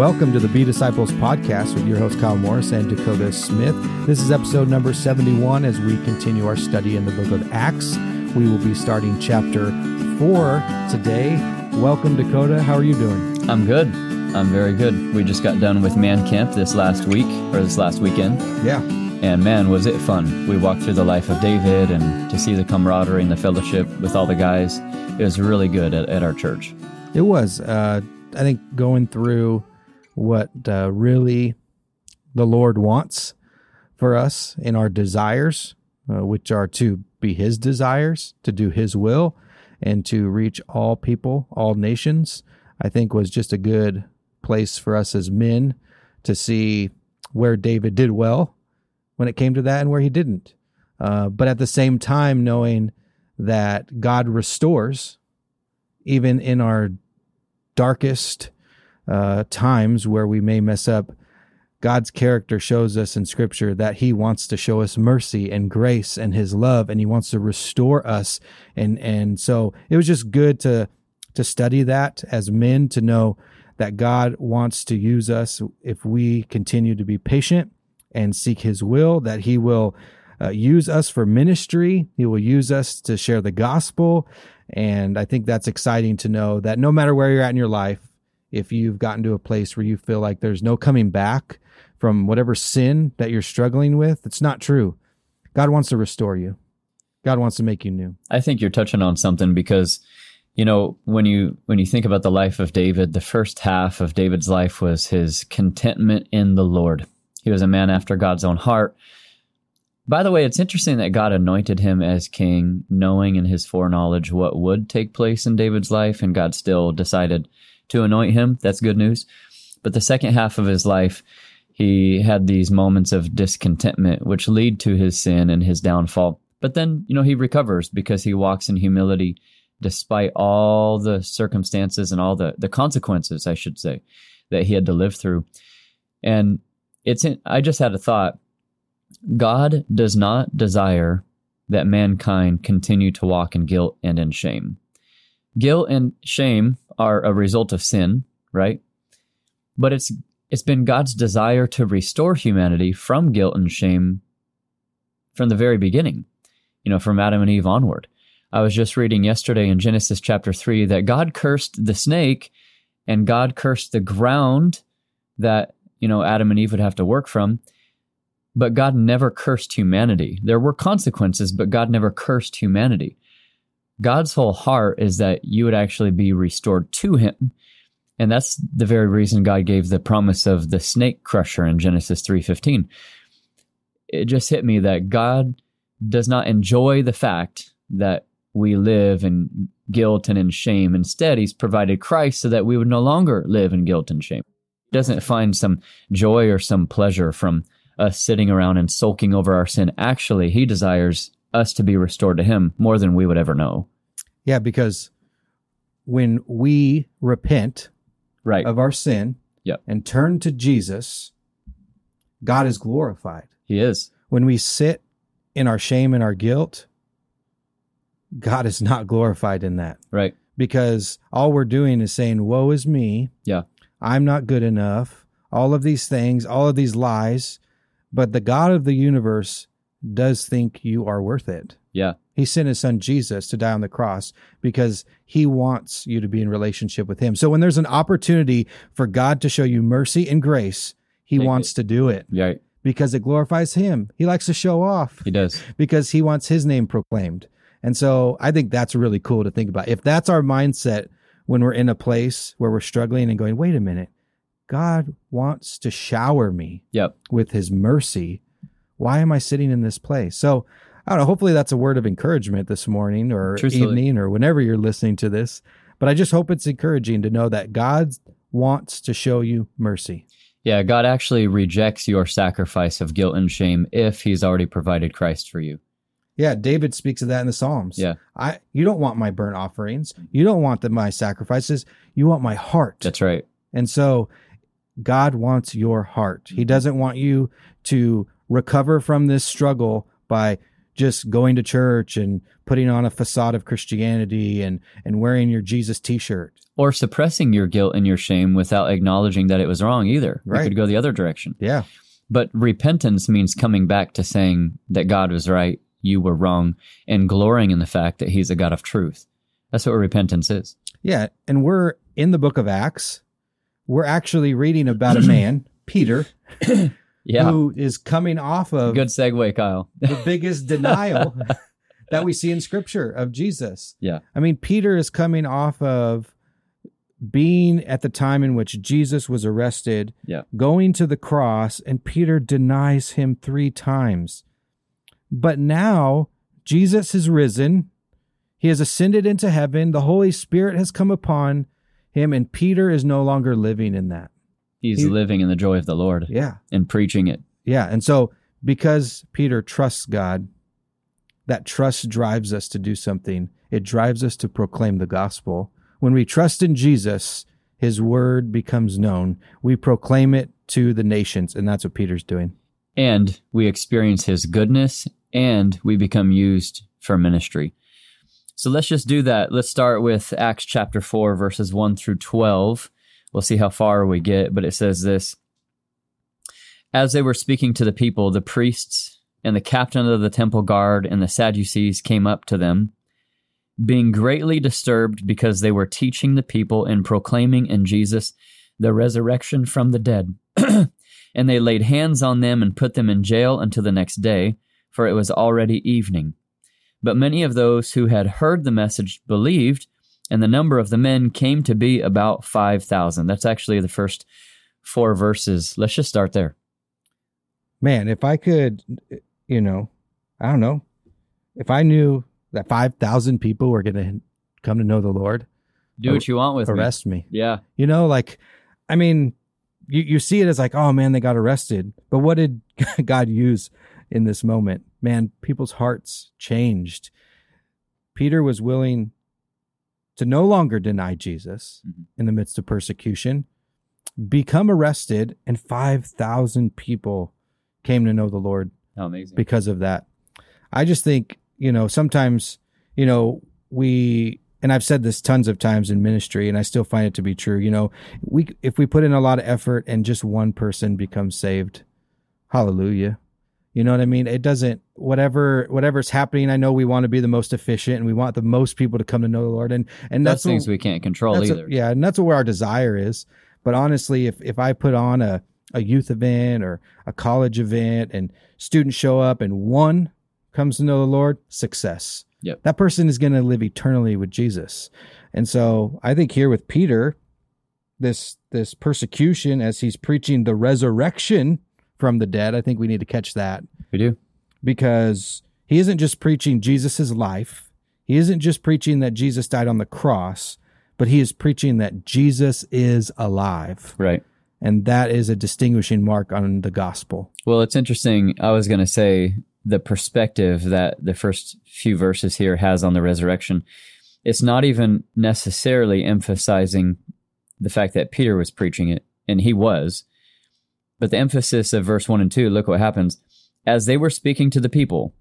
Welcome to the Be Disciples podcast with your host Kyle Morris and Dakota Smith. This is episode number 71 as we continue our study in the book of Acts. We will be starting chapter 4 today. Welcome, Dakota. How are you doing? I'm good. I'm very good. We just got done with Man Camp this last week, or this last weekend. Yeah. And man, was it fun. We walked through the life of David and to see the camaraderie and the fellowship with all the guys. It was really good at, at our church. It was. Uh, I think going through what uh, really the Lord wants for us in our desires, uh, which are to be His desires, to do His will, and to reach all people, all nations, I think was just a good place for us as men to see where David did well when it came to that and where he didn't. Uh, but at the same time, knowing that God restores even in our darkest uh, times where we may mess up, God's character shows us in Scripture that He wants to show us mercy and grace and His love, and He wants to restore us. And and so it was just good to to study that as men to know that God wants to use us if we continue to be patient and seek His will. That He will uh, use us for ministry. He will use us to share the gospel. And I think that's exciting to know that no matter where you're at in your life, if you've gotten to a place where you feel like there's no coming back from whatever sin that you're struggling with, it's not true. God wants to restore you. God wants to make you new. I think you're touching on something because you know when you when you think about the life of David, the first half of David's life was his contentment in the Lord. He was a man after God's own heart. By the way, it's interesting that God anointed him as king, knowing in his foreknowledge what would take place in David's life, and God still decided to anoint him. That's good news. But the second half of his life, he had these moments of discontentment, which lead to his sin and his downfall. But then, you know, he recovers because he walks in humility despite all the circumstances and all the, the consequences, I should say, that he had to live through. And it's, in, I just had a thought. God does not desire that mankind continue to walk in guilt and in shame. Guilt and shame are a result of sin, right? But it's it's been God's desire to restore humanity from guilt and shame from the very beginning, you know, from Adam and Eve onward. I was just reading yesterday in Genesis chapter 3 that God cursed the snake and God cursed the ground that, you know, Adam and Eve would have to work from. But God never cursed humanity. There were consequences, but God never cursed humanity. God's whole heart is that you would actually be restored to him. And that's the very reason God gave the promise of the snake crusher in Genesis 3:15. It just hit me that God does not enjoy the fact that we live in guilt and in shame. Instead, he's provided Christ so that we would no longer live in guilt and shame. He doesn't find some joy or some pleasure from us sitting around and sulking over our sin. Actually, he desires us to be restored to him more than we would ever know. Yeah, because when we repent right. of our sin yep. and turn to Jesus, God is glorified. He is. When we sit in our shame and our guilt, God is not glorified in that. Right. Because all we're doing is saying, Woe is me. Yeah. I'm not good enough. All of these things, all of these lies. But the God of the universe does think you are worth it. Yeah. He sent his son Jesus to die on the cross because he wants you to be in relationship with him. So when there's an opportunity for God to show you mercy and grace, he Take wants it. to do it. Right. Because it glorifies him. He likes to show off. He does. Because he wants his name proclaimed. And so I think that's really cool to think about. If that's our mindset when we're in a place where we're struggling and going, wait a minute, God wants to shower me yep. with his mercy. Why am I sitting in this place? So I don't know. Hopefully that's a word of encouragement this morning or Truthfully. evening or whenever you're listening to this. But I just hope it's encouraging to know that God wants to show you mercy. Yeah, God actually rejects your sacrifice of guilt and shame if he's already provided Christ for you. Yeah, David speaks of that in the Psalms. Yeah. I you don't want my burnt offerings. You don't want the, my sacrifices. You want my heart. That's right. And so God wants your heart. He doesn't want you to recover from this struggle by just going to church and putting on a facade of Christianity and and wearing your Jesus t-shirt. Or suppressing your guilt and your shame without acknowledging that it was wrong either. Right. You could go the other direction. Yeah. But repentance means coming back to saying that God was right, you were wrong, and glorying in the fact that He's a God of truth. That's what repentance is. Yeah, and we're in the book of Acts. We're actually reading about a man, Peter, Yeah. who is coming off of Good segue, Kyle. the biggest denial that we see in scripture of Jesus. Yeah. I mean, Peter is coming off of being at the time in which Jesus was arrested, Yeah. going to the cross, and Peter denies him three times. But now Jesus is risen. He has ascended into heaven. The Holy Spirit has come upon him, and Peter is no longer living in that. He's He- living in the joy of the Lord Yeah. and preaching it. Yeah. And so, because Peter trusts God, that trust drives us to do something. It drives us to proclaim the gospel. When we trust in Jesus, his word becomes known. We proclaim it to the nations. And that's what Peter's doing. And we experience His goodness and we become used for ministry. So let's just do that. Let's start with Acts chapter 4, verses 1 through 12. We'll see how far we get, but it says this As they were speaking to the people, the priests and the captain of the temple guard and the Sadducees came up to them, being greatly disturbed because they were teaching the people and proclaiming in Jesus the resurrection from the dead. and they laid hands on them and put them in jail until the next day, for it was already evening. But many of those who had heard the message believed, and the number of the men came to be about 5,000. That's actually the first four verses. Let's just start there. Man, if I could, you know, I don't know, if I knew that 5,000 people were going to come to know the Lord, Do what you want with me. arrest me. Yeah. You know, like, I mean, you, you see it as like, oh man, they got arrested. But what did God use in this moment? Man, people's hearts changed. Peter was willing to no longer deny Jesus Mhm. in the midst of persecution, become arrested, and 5,000 people came to know the Lord amazing. because of that. I just think, you know, sometimes, you know, we and I've said this tons of times in ministry and I still find it to be true. You know, we if we put in a lot of effort and just one person becomes saved, hallelujah. You know what I mean? It doesn't whatever whatever's happening, I know we want to be the most efficient and we want the most people to come to know the Lord and and That's that's what- things we can't control either. A, yeah, and that's where our desire is. But honestly, if if I put on a a youth event or a college event and students show up and one comes to know the Lord, success. Yep. That person is going to live eternally with Jesus. And so I think here with Peter, this this persecution as he's preaching the resurrection from the dead, I think we need to catch that We do. because he isn't just preaching Jesus' life. He isn't just preaching that Jesus died on the cross, but he is preaching that Jesus is alive. Right. And that is a distinguishing mark on the gospel. Well, it's interesting. I was going to say the perspective that the first few verses here has on the resurrection. It's not even necessarily emphasizing the fact that Peter was preaching it, and he was. But the emphasis of verse 1 and 2, look what happens. As they were speaking to the people,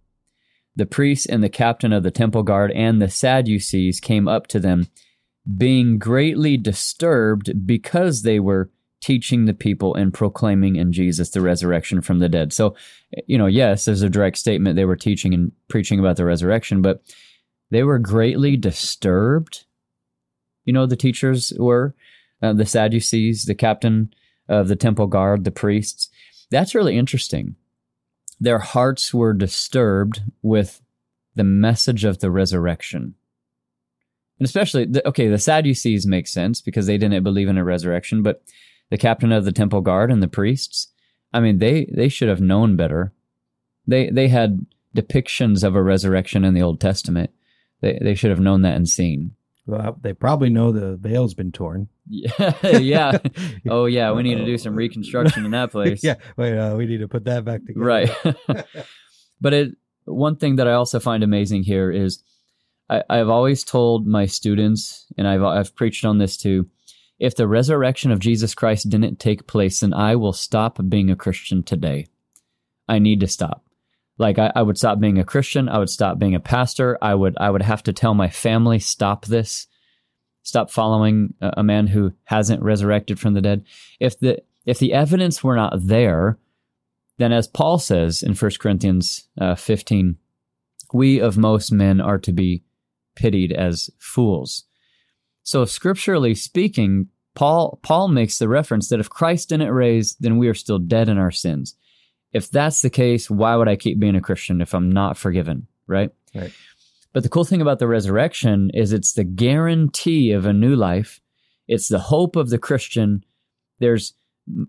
the priests and the captain of the temple guard and the Sadducees came up to them, being greatly disturbed because they were teaching the people and proclaiming in Jesus the resurrection from the dead. So, you know, yes, there's a direct statement they were teaching and preaching about the resurrection, but they were greatly disturbed. You know, the teachers were uh, the Sadducees, the captain of the temple guard, the priests. That's really interesting. Their hearts were disturbed with the message of the resurrection. And especially, the, okay, the Sadducees make sense because they didn't believe in a resurrection, but the captain of the temple guard and the priests, I mean, they, they should have known better. They, they had depictions of a resurrection in the Old Testament. They, they should have known that and seen. Well, they probably know the veil's been torn. Yeah. yeah. Oh, yeah. We need to do some reconstruction in that place. yeah. Wait, uh, we need to put that back together. Right. but it, one thing that I also find amazing here is I, I've always told my students, and I've, I've preached on this too if the resurrection of Jesus Christ didn't take place, then I will stop being a Christian today. I need to stop. Like I, I would stop being a Christian. I would stop being a pastor. I would I would have to tell my family stop this, stop following a, man who hasn't resurrected from the dead. If the if the evidence were not there, then as Paul says in 1 Corinthians uh, 15, we of most men are to be pitied as fools. So scripturally speaking, Paul Paul makes the reference that if Christ didn't raise, then we are still dead in our sins if that's the case, why would I keep being a Christian if I'm not forgiven? Right. Right. But the cool thing about the resurrection is it's the guarantee of a new life. It's the hope of the Christian. There's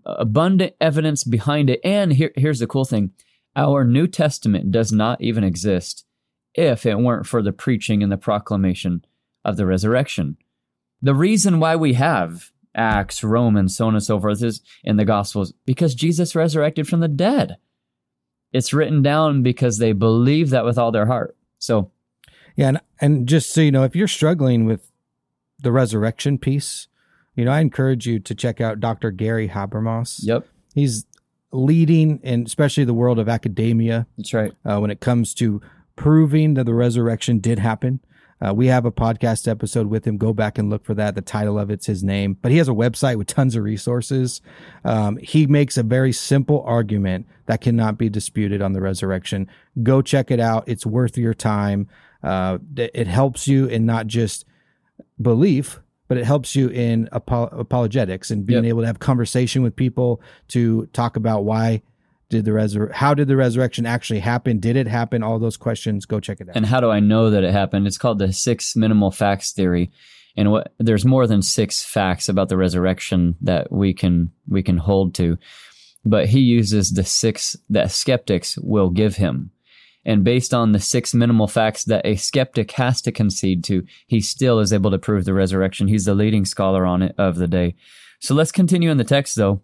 abundant evidence behind it. And here, here's the cool thing our New Testament does not even exist if it weren't for the preaching and the proclamation of the resurrection. The reason why we have Acts, Romans, so on and so forth is in the Gospels because Jesus resurrected from the dead. It's written down because they believe that with all their heart. So, yeah, and, and just so you know, if you're struggling with the resurrection piece, you know, I encourage you to check out Dr. Gary Habermas. Yep. He's leading in especially the world of academia. That's right. Uh, when it comes to proving that the resurrection did happen. Uh, we have a podcast episode with him. Go back and look for that. The title of it's his name, but he has a website with tons of resources. Um, he makes a very simple argument that cannot be disputed on the resurrection. Go check it out. It's worth your time. Uh, it helps you in not just belief, but it helps you in apo- apologetics and being yep. able to have conversation with people to talk about why did the resur- how did the resurrection actually happen? Did it happen? All those questions go check it out. And how do i know that it happened? It's called the six minimal facts theory. And what there's more than six facts about the resurrection that we can we can hold to. But he uses the six that skeptics will give him and based on the six minimal facts that a skeptic has to concede to he still is able to prove the resurrection he's the leading scholar on it of the day so let's continue in the text though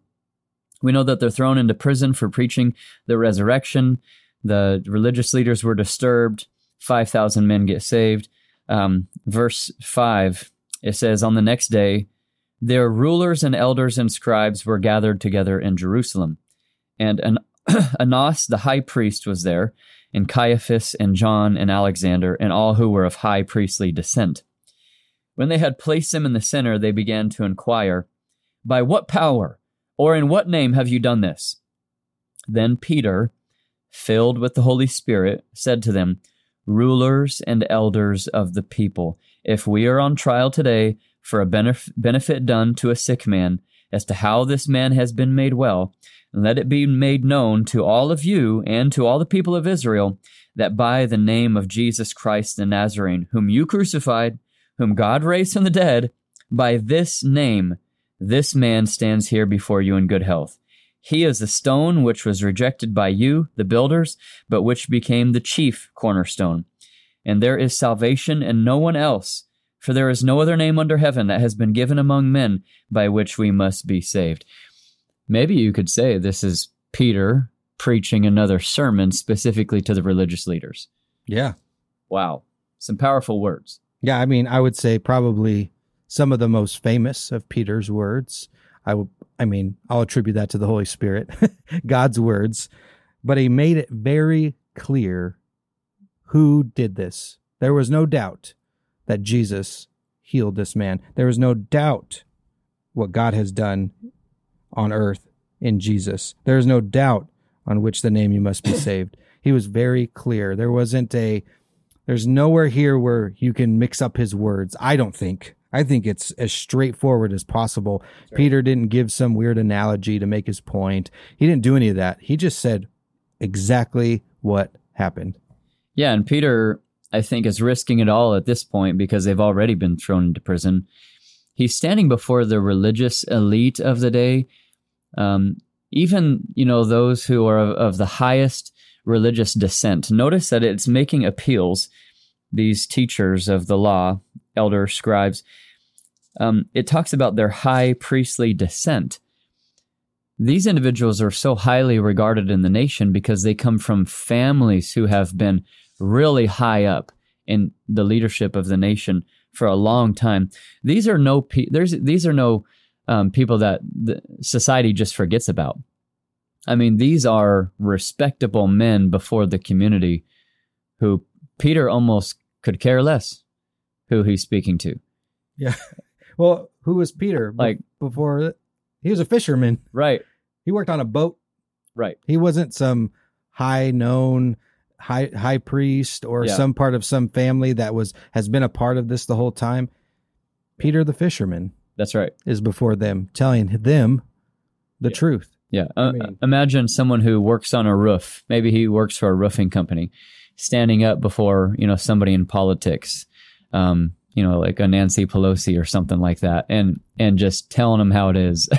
we know that they're thrown into prison for preaching the resurrection. The religious leaders were disturbed. 5,000 men get saved. Um, verse 5, it says, On the next day, their rulers and elders and scribes were gathered together in Jerusalem. And An- Annas, the high priest, was there, and Caiaphas and John and Alexander, and all who were of high priestly descent. When they had placed him in the center, they began to inquire, By what power or in what name have you done this? Then Peter, filled with the Holy Spirit, said to them, Rulers and elders of the people, if we are on trial today for a benef- benefit done to a sick man, as to how this man has been made well, let it be made known to all of you and to all the people of Israel that by the name of Jesus Christ the Nazarene, whom you crucified, whom God raised from the dead, by this name this man stands here before you in good health. He is the stone which was rejected by you, the builders, but which became the chief cornerstone. And there is salvation in no one else, for there is no other name under heaven that has been given among men by which we must be saved. Maybe you could say this is Peter preaching another sermon specifically to the religious leaders. Yeah. Wow. Some powerful words. Yeah, I mean, I would say probably some of the most famous of Peter's words. I I mean, I'll attribute that to the Holy Spirit, God's words, but he made it very clear who did this. There was no doubt that Jesus healed this man. There is no doubt what God has done on earth in Jesus. There is no doubt on which the name you must be saved. He was very clear. There wasn't a, there's nowhere here where you can mix up his words. I don't think. I think it's as straightforward as possible. Peter didn't give some weird analogy to make his point. He didn't do any of that. He just said exactly what happened. Yeah, and Peter, I think, is risking it all at this point because they've already been thrown into prison. He's standing before the religious elite of the day, um, even you know those who are of, of the highest religious descent. Notice that it's making appeals. These teachers of the law elder scribes, um, it talks about their high priestly descent. These individuals are so highly regarded in the nation because they come from families who have been really high up in the leadership of the nation for a long time. These are no pe- there's these are no um, people that the society just forgets about. I mean, these are respectable men before the community who Peter almost could care less who he's speaking to. Yeah. Well, who was Peter? Like- before he was a fisherman. Right, He worked on a boat. right. He wasn't some high known high high priest or Yeah. some part of some family that was has been a part of this the whole time. Peter the fisherman That's right. is before them, telling them the Yeah. truth. Yeah. Uh, mean- imagine someone who works on a roof. Maybe he works for a roofing company, standing up before you know somebody in politics, um, you know, like a Nancy Pelosi or something like that, and and just telling them how it is.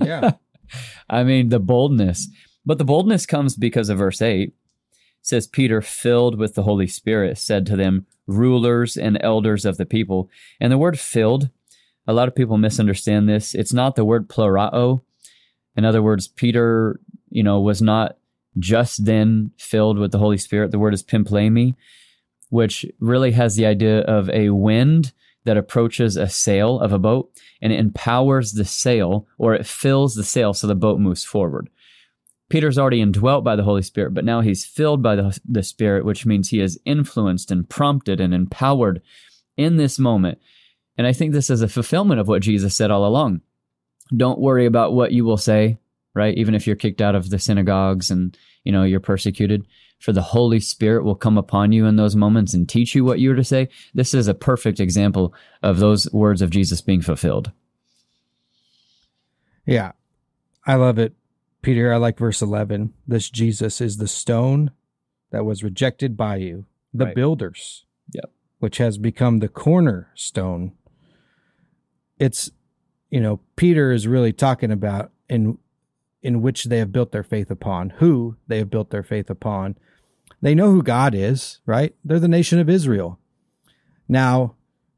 Yeah. I mean, the boldness. But the boldness comes because of verse 8. Says, Peter, filled with the Holy Spirit, said to them, rulers and elders of the people. And the word filled, a lot of people misunderstand this. It's not the word pleroo. In other words, Peter, you know, was not just then filled with the Holy Spirit. The word is pimplemi, which really has the idea of a wind that approaches a sail of a boat and it empowers the sail or it fills the sail so the boat moves forward. Peter's already indwelt by the Holy Spirit, but now he's filled by the, the Spirit, which means he is influenced and prompted and empowered in this moment. And I think this is a fulfillment of what Jesus said all along. Don't worry about what you will say, right? Even if you're kicked out of the synagogues and, you know, you're persecuted, for the Holy Spirit will come upon you in those moments and teach you what you're to say. This is a perfect example of those words of Jesus being fulfilled. Yeah. I love it. Peter, I like verse 11. This Jesus is the stone that was rejected by you, the Right. builders. Yep. Which has become the cornerstone. It's, you know, Peter is really talking about in in which they have built their faith upon, who they have built their faith upon. They know who God is, right? They're the nation of Israel. Now,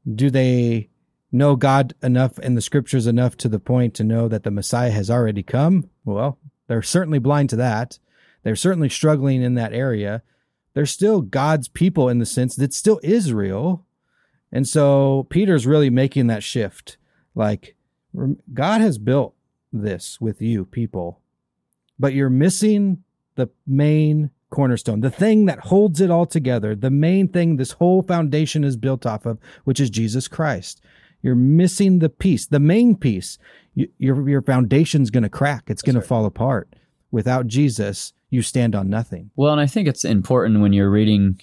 do they know God enough and the scriptures enough to the point to know that the Messiah has already come? Well, they're certainly blind to that. They're certainly struggling in that area. They're still God's people in the sense that it's still Israel. And so Peter's really making that shift. Like, God has built this with you, people, but you're missing the main cornerstone, the thing that holds it all together, the main thing this whole foundation is built off of, which is Jesus Christ. You're missing the piece, the main piece. You, your your foundation's going to crack. It's going right. to fall apart. Without Jesus, you stand on nothing. Well, and I think it's important when you're reading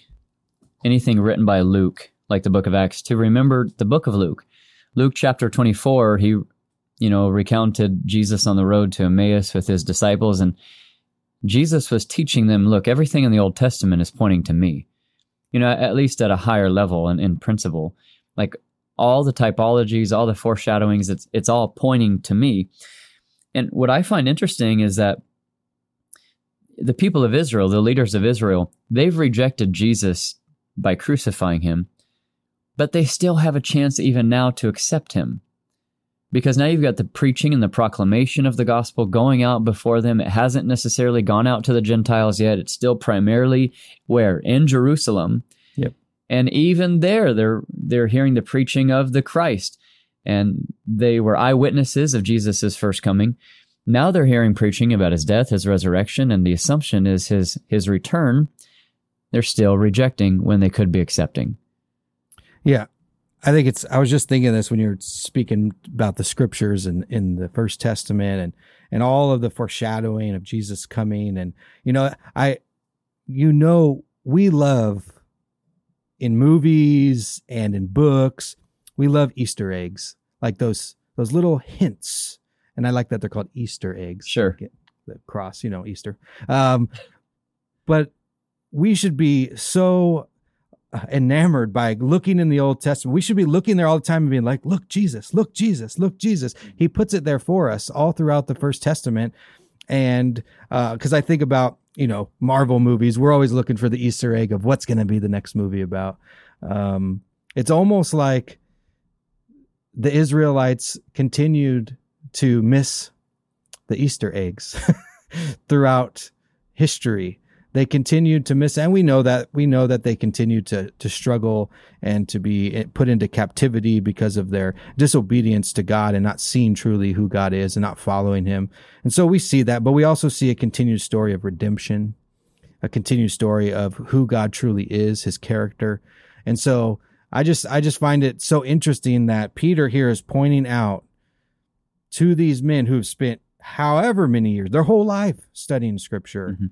anything written by Luke, like the book of Acts, to remember the book of Luke. Luke chapter 24, he, you know, recounted Jesus on the road to Emmaus with his disciples, and Jesus was teaching them, look, everything in the Old Testament is pointing to me, you know, at least at a higher level and in principle. Like all the typologies, all the foreshadowings, it's, it's all pointing to me. And what I find interesting is that the people of Israel, the leaders of Israel, they've rejected Jesus by crucifying him, but they still have a chance even now to accept him. Because now you've got the preaching and the proclamation of the gospel going out before them. It hasn't necessarily gone out to the Gentiles yet. It's still primarily where? In Jerusalem. Yep. And even there, they're they're hearing the preaching of the Christ. And they were eyewitnesses of Jesus' first coming. Now they're hearing preaching about his death, his resurrection, and the assumption is his his return. They're still rejecting when they could be accepting. Yeah. I think it's I was just thinking this when you were speaking about the scriptures and in the first testament and and all of the foreshadowing of Jesus coming and you know I you know we love in movies and in books we love easter eggs like those those little hints and I like that they're called easter eggs Sure. Get the cross you know easter um but we should be so uh, enamored by looking in the Old Testament. We should be looking there all the time and being like, look, Jesus, look, Jesus, look, Jesus. He puts it there for us all throughout the First Testament. And because I think about, you know, Marvel movies, we're always looking for the Easter egg of what's going to be the next movie about. Um, it's almost like the Israelites continued to miss the Easter eggs throughout history they continued to miss and we know that we know that they continued to to struggle and to be eh, put into captivity because of their disobedience to God and not seeing truly who God is and not following him. And so we see that, but we also see a continued story of redemption, a continued story of who God truly is, his character. And so I just I just find it so interesting that Peter here is pointing out to these men who've spent however many years, their whole life studying scripture mm-hmm.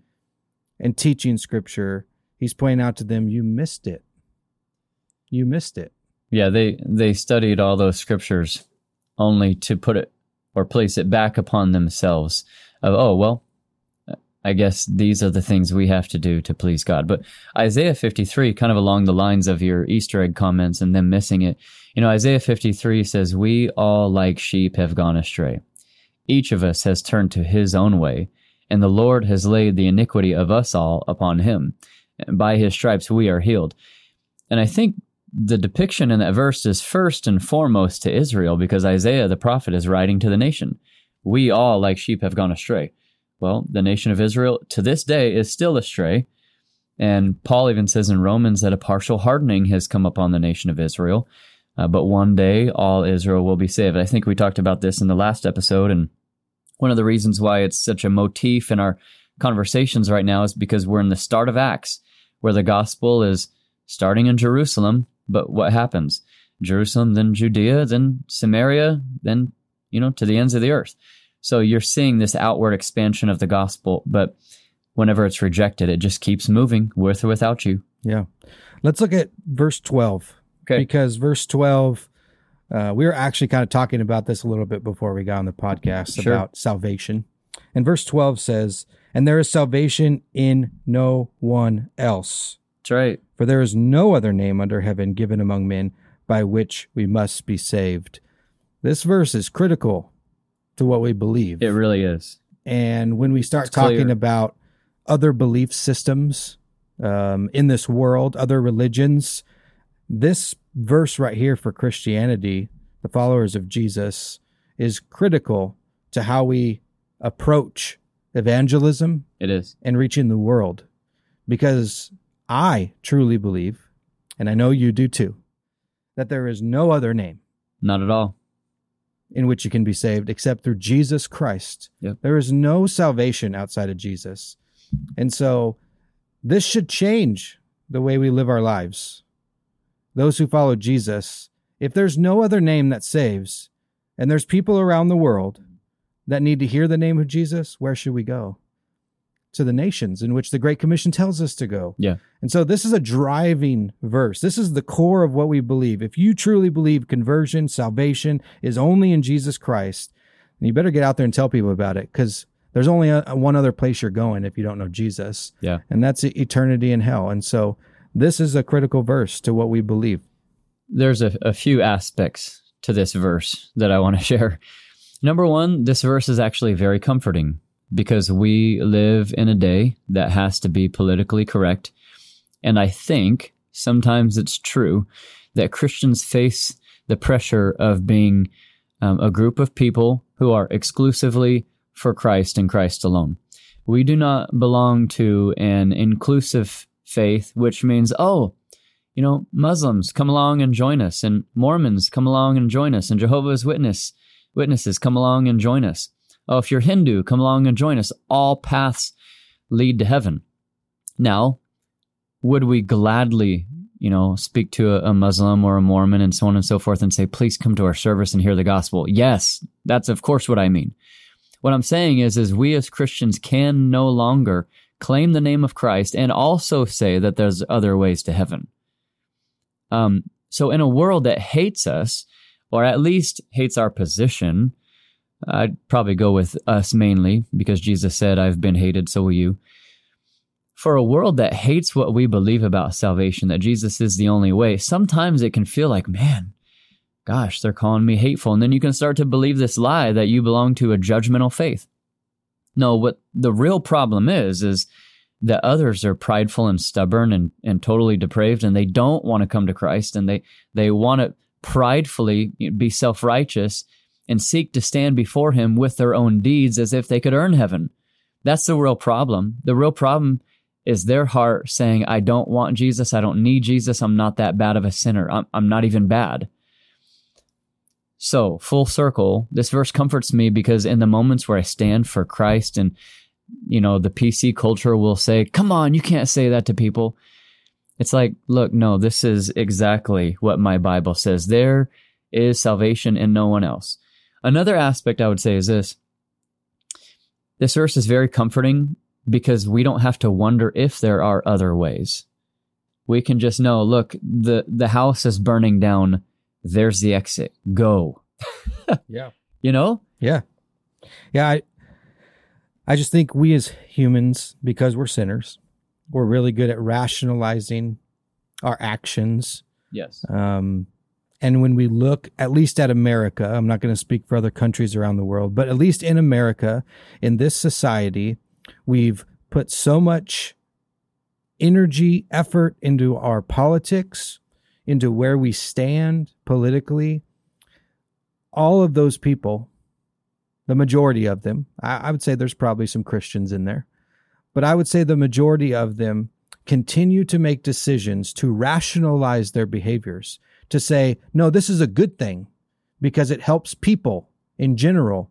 And teaching scripture, he's pointing out to them, you missed it. You missed it. Yeah, they they studied all those scriptures only to put it or place it back upon themselves of oh well I guess these are the things we have to do to please God. But Isaiah 53, kind of along the lines of your Easter egg comments and them missing it, you know, Isaiah 53 says, We all like sheep have gone astray. Each of us has turned to his own way, and the Lord has laid the iniquity of us all upon him. By his stripes we are healed. And I think the depiction in that verse is first and foremost to Israel because Isaiah the prophet is writing to the nation. We all, like sheep, have gone astray. Well, the nation of Israel to this day is still astray. And Paul even says in Romans that a partial hardening has come upon the nation of Israel. Uh, but one day all Israel will be saved. I think we talked about this in the last episode. And one of the reasons why it's such a motif in our conversations right now is because we're in the start of Acts, where the gospel is starting in Jerusalem. But what happens? Jerusalem, then Judea, then Samaria, then, you know, to the ends of the earth. So you're seeing this outward expansion of the gospel, but whenever it's rejected, it just keeps moving with or without you. Yeah. Let's look at verse 12. Okay. Because verse 12, uh, we were actually kind of talking about this a little bit before we got on the podcast sure. about salvation. And verse 12 says, And there is salvation in no one else. That's right. For there is no other name under heaven given among men by which we must be saved. This verse is critical to what we believe. It really is. And when we start it's talking clear. about other belief systems um, in this world, other religions, this verse right here for Christianity, the followers of Jesus, is critical to how we approach evangelism. It is. And reaching the world. Because I truly believe, and I know you do too, that there is no other name. Not at all in which you can be saved except through Jesus Christ. Yep. There is no salvation outside of Jesus. And so this should change the way we live our lives. Those who follow Jesus, if there's no other name that saves, and there's people around the world that need to hear the name of Jesus, where should we go? to the nations in which the Great Commission tells us to go. Yeah. And so this is a driving verse. This is the core of what we believe. If you truly believe conversion, salvation is only in Jesus Christ, then you better get out there and tell people about it because there's only a, a one other place you're going if you don't know Jesus. Yeah. And that's eternity in hell. And so this is a critical verse to what we believe. There's a, a few aspects to this verse that I want to share. Number one, this verse is actually very comforting because we live in a day that has to be politically correct. And I think sometimes it's true that Christians face the pressure of being um, a group of people who are exclusively for Christ and Christ alone. We do not belong to an inclusive faith, which means, oh, you know, Muslims come along and join us, and Mormons come along and join us, and Jehovah's Witness witnesses come along and join us. Oh, if you're Hindu, come along and join us. All paths lead to heaven. Now, would we gladly, you know, speak to a, a, Muslim or a Mormon and so on and so forth and say, please come to our service and hear the gospel? Yes, that's of course what I mean. What I'm saying is, is we as Christians can no longer claim the name of Christ and also say that there's other ways to heaven. Um, so in a world that hates us, or at least hates our position, I'd probably go with us mainly because Jesus said, I've been hated, so will you. For a world that hates what we believe about salvation, that Jesus is the only way, sometimes it can feel like, man, gosh, they're calling me hateful. And then you can start to believe this lie that you belong to a judgmental faith. No, what the real problem is, is that others are prideful and stubborn and, and totally depraved and they don't want to come to Christ and they, they want to pridefully be self righteous and seek to stand before him with their own deeds as if they could earn heaven. That's the real problem. The real problem is their heart saying, I don't want Jesus. I don't need Jesus. I'm not that bad of a sinner. I'm, I'm not even bad. So, full circle, this verse comforts me because in the moments where I stand for Christ and, you know, the PC culture will say, come on, you can't say that to people. It's like, look, no, this is exactly what my Bible says. There is salvation in no one else. Another aspect I would say is this this verse is very comforting because we don't have to wonder if there are other ways. We can just know, look, the, the house is burning down. There's the exit. Go. yeah. You know? Yeah. Yeah. I, I just think we as humans, because we're sinners, we're really good at rationalizing our actions. Yes. Um, and when we look, at least at America, I'm not going to speak for other countries around the world, but at least in America, in this society, we've put so much energy, effort into our politics, into where we stand politically. All of those people, the majority of them, I, I would say there's probably some Christians in there, but I would say the majority of them continue to make decisions to rationalize their behaviors, to say, no, this is a good thing because it helps people in general.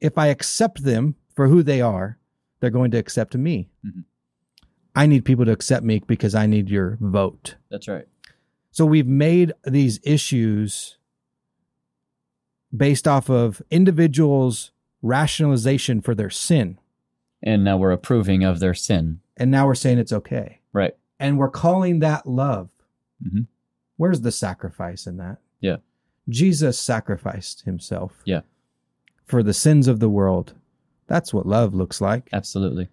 If I accept them for who they are, they're going to accept me. Mm-hmm. I need people to accept me because I need your vote. That's right. So we've made these issues based off of individuals' rationalization for their sin. And now we're approving of their sin. And now we're saying it's okay. Right. And we're calling that love. Mm-hmm. Where's the sacrifice in that? Yeah. Jesus sacrificed himself. Yeah. For the sins of the world. That's what love looks like. Absolutely.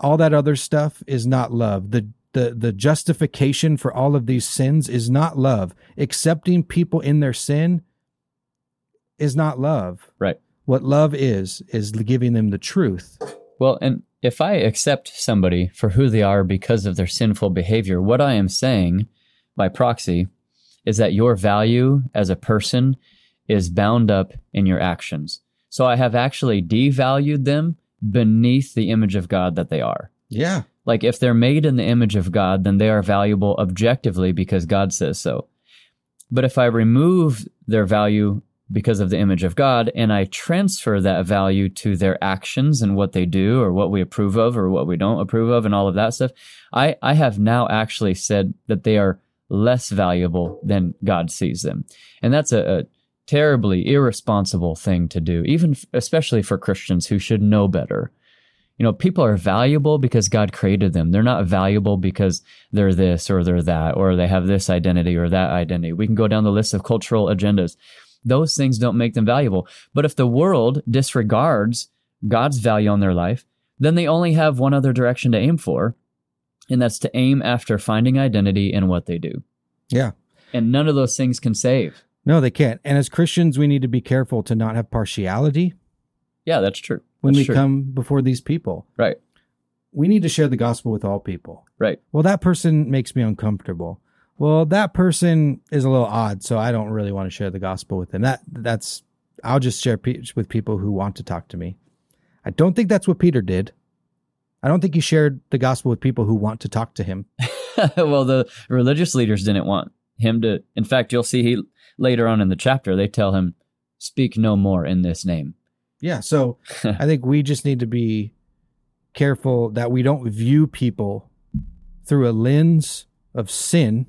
All that other stuff is not love. The the the justification for all of these sins is not love. Accepting people in their sin is not love. Right. What love is is giving them the truth. Well, and if I accept somebody for who they are because of their sinful behavior, what I am saying by proxy is that your value as a person is bound up in your actions. So I have actually devalued them beneath the image of God that they are. Yeah. Like if they're made in the image of God, then they are valuable objectively because God says so. But if I remove their value because of the image of God and I transfer that value to their actions and what they do or what we approve of or what we don't approve of and all of that stuff, I, I have now actually said that they are less valuable than God sees them. And that's a, a terribly irresponsible thing to do, even especially for Christians who should know better. You know, people are valuable because God created them. They're not valuable because they're this or they're that, or they have this identity or that identity. We can go down the list of cultural agendas. Those things don't make them valuable. But if the world disregards God's value on their life, then they only have one other direction to aim for, and that's to aim after finding identity in what they do. Yeah. And none of those things can save. No, they can't. And as Christians, we need to be careful to not have partiality. Yeah, that's true. When that's we true. come before these people. Right. We need to share the gospel with all people. Right. Well, that person makes me uncomfortable. Well, that person is a little odd, so I don't really want to share the gospel with them. That that's I'll just share pe- with people who want to talk to me. I don't think that's what Peter did. I don't think he shared the gospel with people who want to talk to him. well, the religious leaders didn't want him to. In fact, you'll see he later on in the chapter, they tell him, speak no more in this name. Yeah. So I think we just need to be careful that we don't view people through a lens of sin,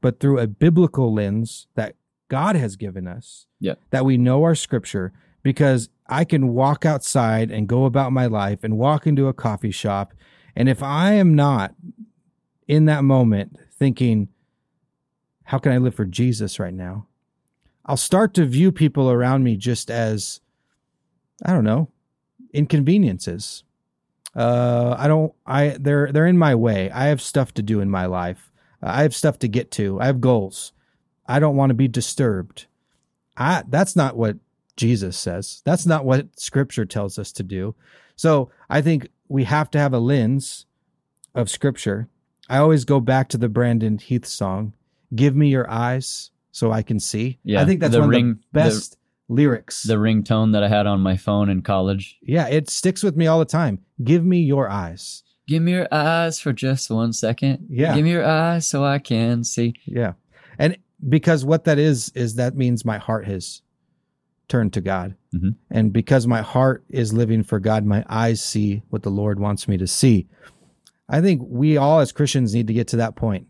but through a biblical lens that God has given us. Yeah. That we know our scripture because I can walk outside and go about my life and walk into a coffee shop. And if I am not in that moment thinking, how can I live for Jesus right now? I'll start to view people around me just as, I don't know, inconveniences. Uh, I don't, I, they're, they're in my way. I have stuff to do in my life. I have stuff to get to. I have goals. I don't want to be disturbed. I, that's not what Jesus says. That's not what scripture tells us to do. So I think we have to have a lens of scripture. I always go back to the Brandon Heath song, Give Me Your Eyes So I Can See. Yeah, I think that's the one ring- of the best lyrics. The ringtone that I had on my phone in college. yeah, it sticks with me all the time. Give me your eyes. Give me your eyes for just one second. Yeah. Give me your eyes so I can see. Yeah. And because what that is, is that means my heart has turned to God. Mhm. And because my heart is living for God, my eyes see what the Lord wants me to see. I think we all as Christians need to get to that point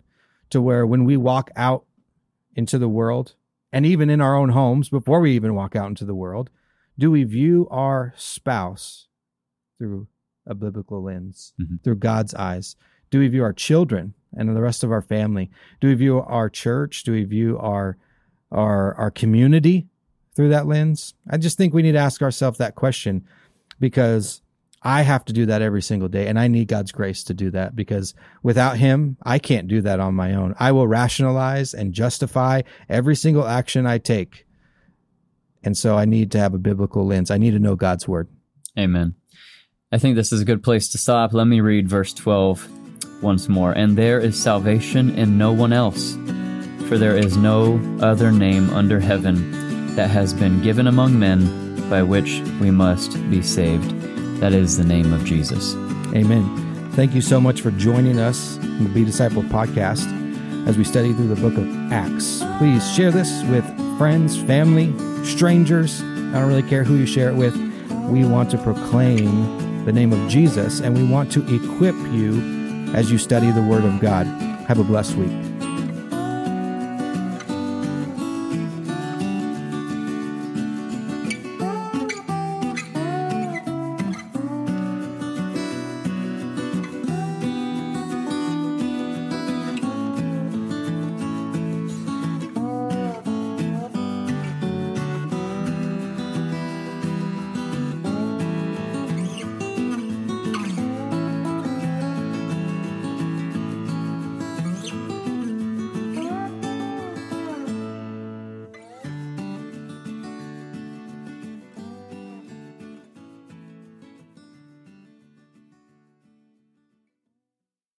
to where when we walk out into the world and even in our own homes, before we even walk out into the world, do we view our spouse through a biblical lens, Mhm. through God's eyes? Do we view our children and the rest of our family? Do we view our church? Do we view our our our community through that lens? I just think we need to ask ourselves that question because I have to do that every single day and I need God's grace to do that because without him, I can't do that on my own. I will rationalize and justify every single action I take. And so I need to have a biblical lens. I need to know God's word. Amen. I think this is a good place to stop. Let me read verse 12 once more. And there is salvation in no one else, for there is no other name under heaven that has been given among men by which we must be saved. That is the name of Jesus. Amen. Thank you so much for joining us in the Be Disciple podcast as we study through the book of Acts. Please share this with friends, family, strangers. I don't really care who you share it with. We want to proclaim the name of Jesus and we want to equip you as you study the Word of God. Have a blessed week.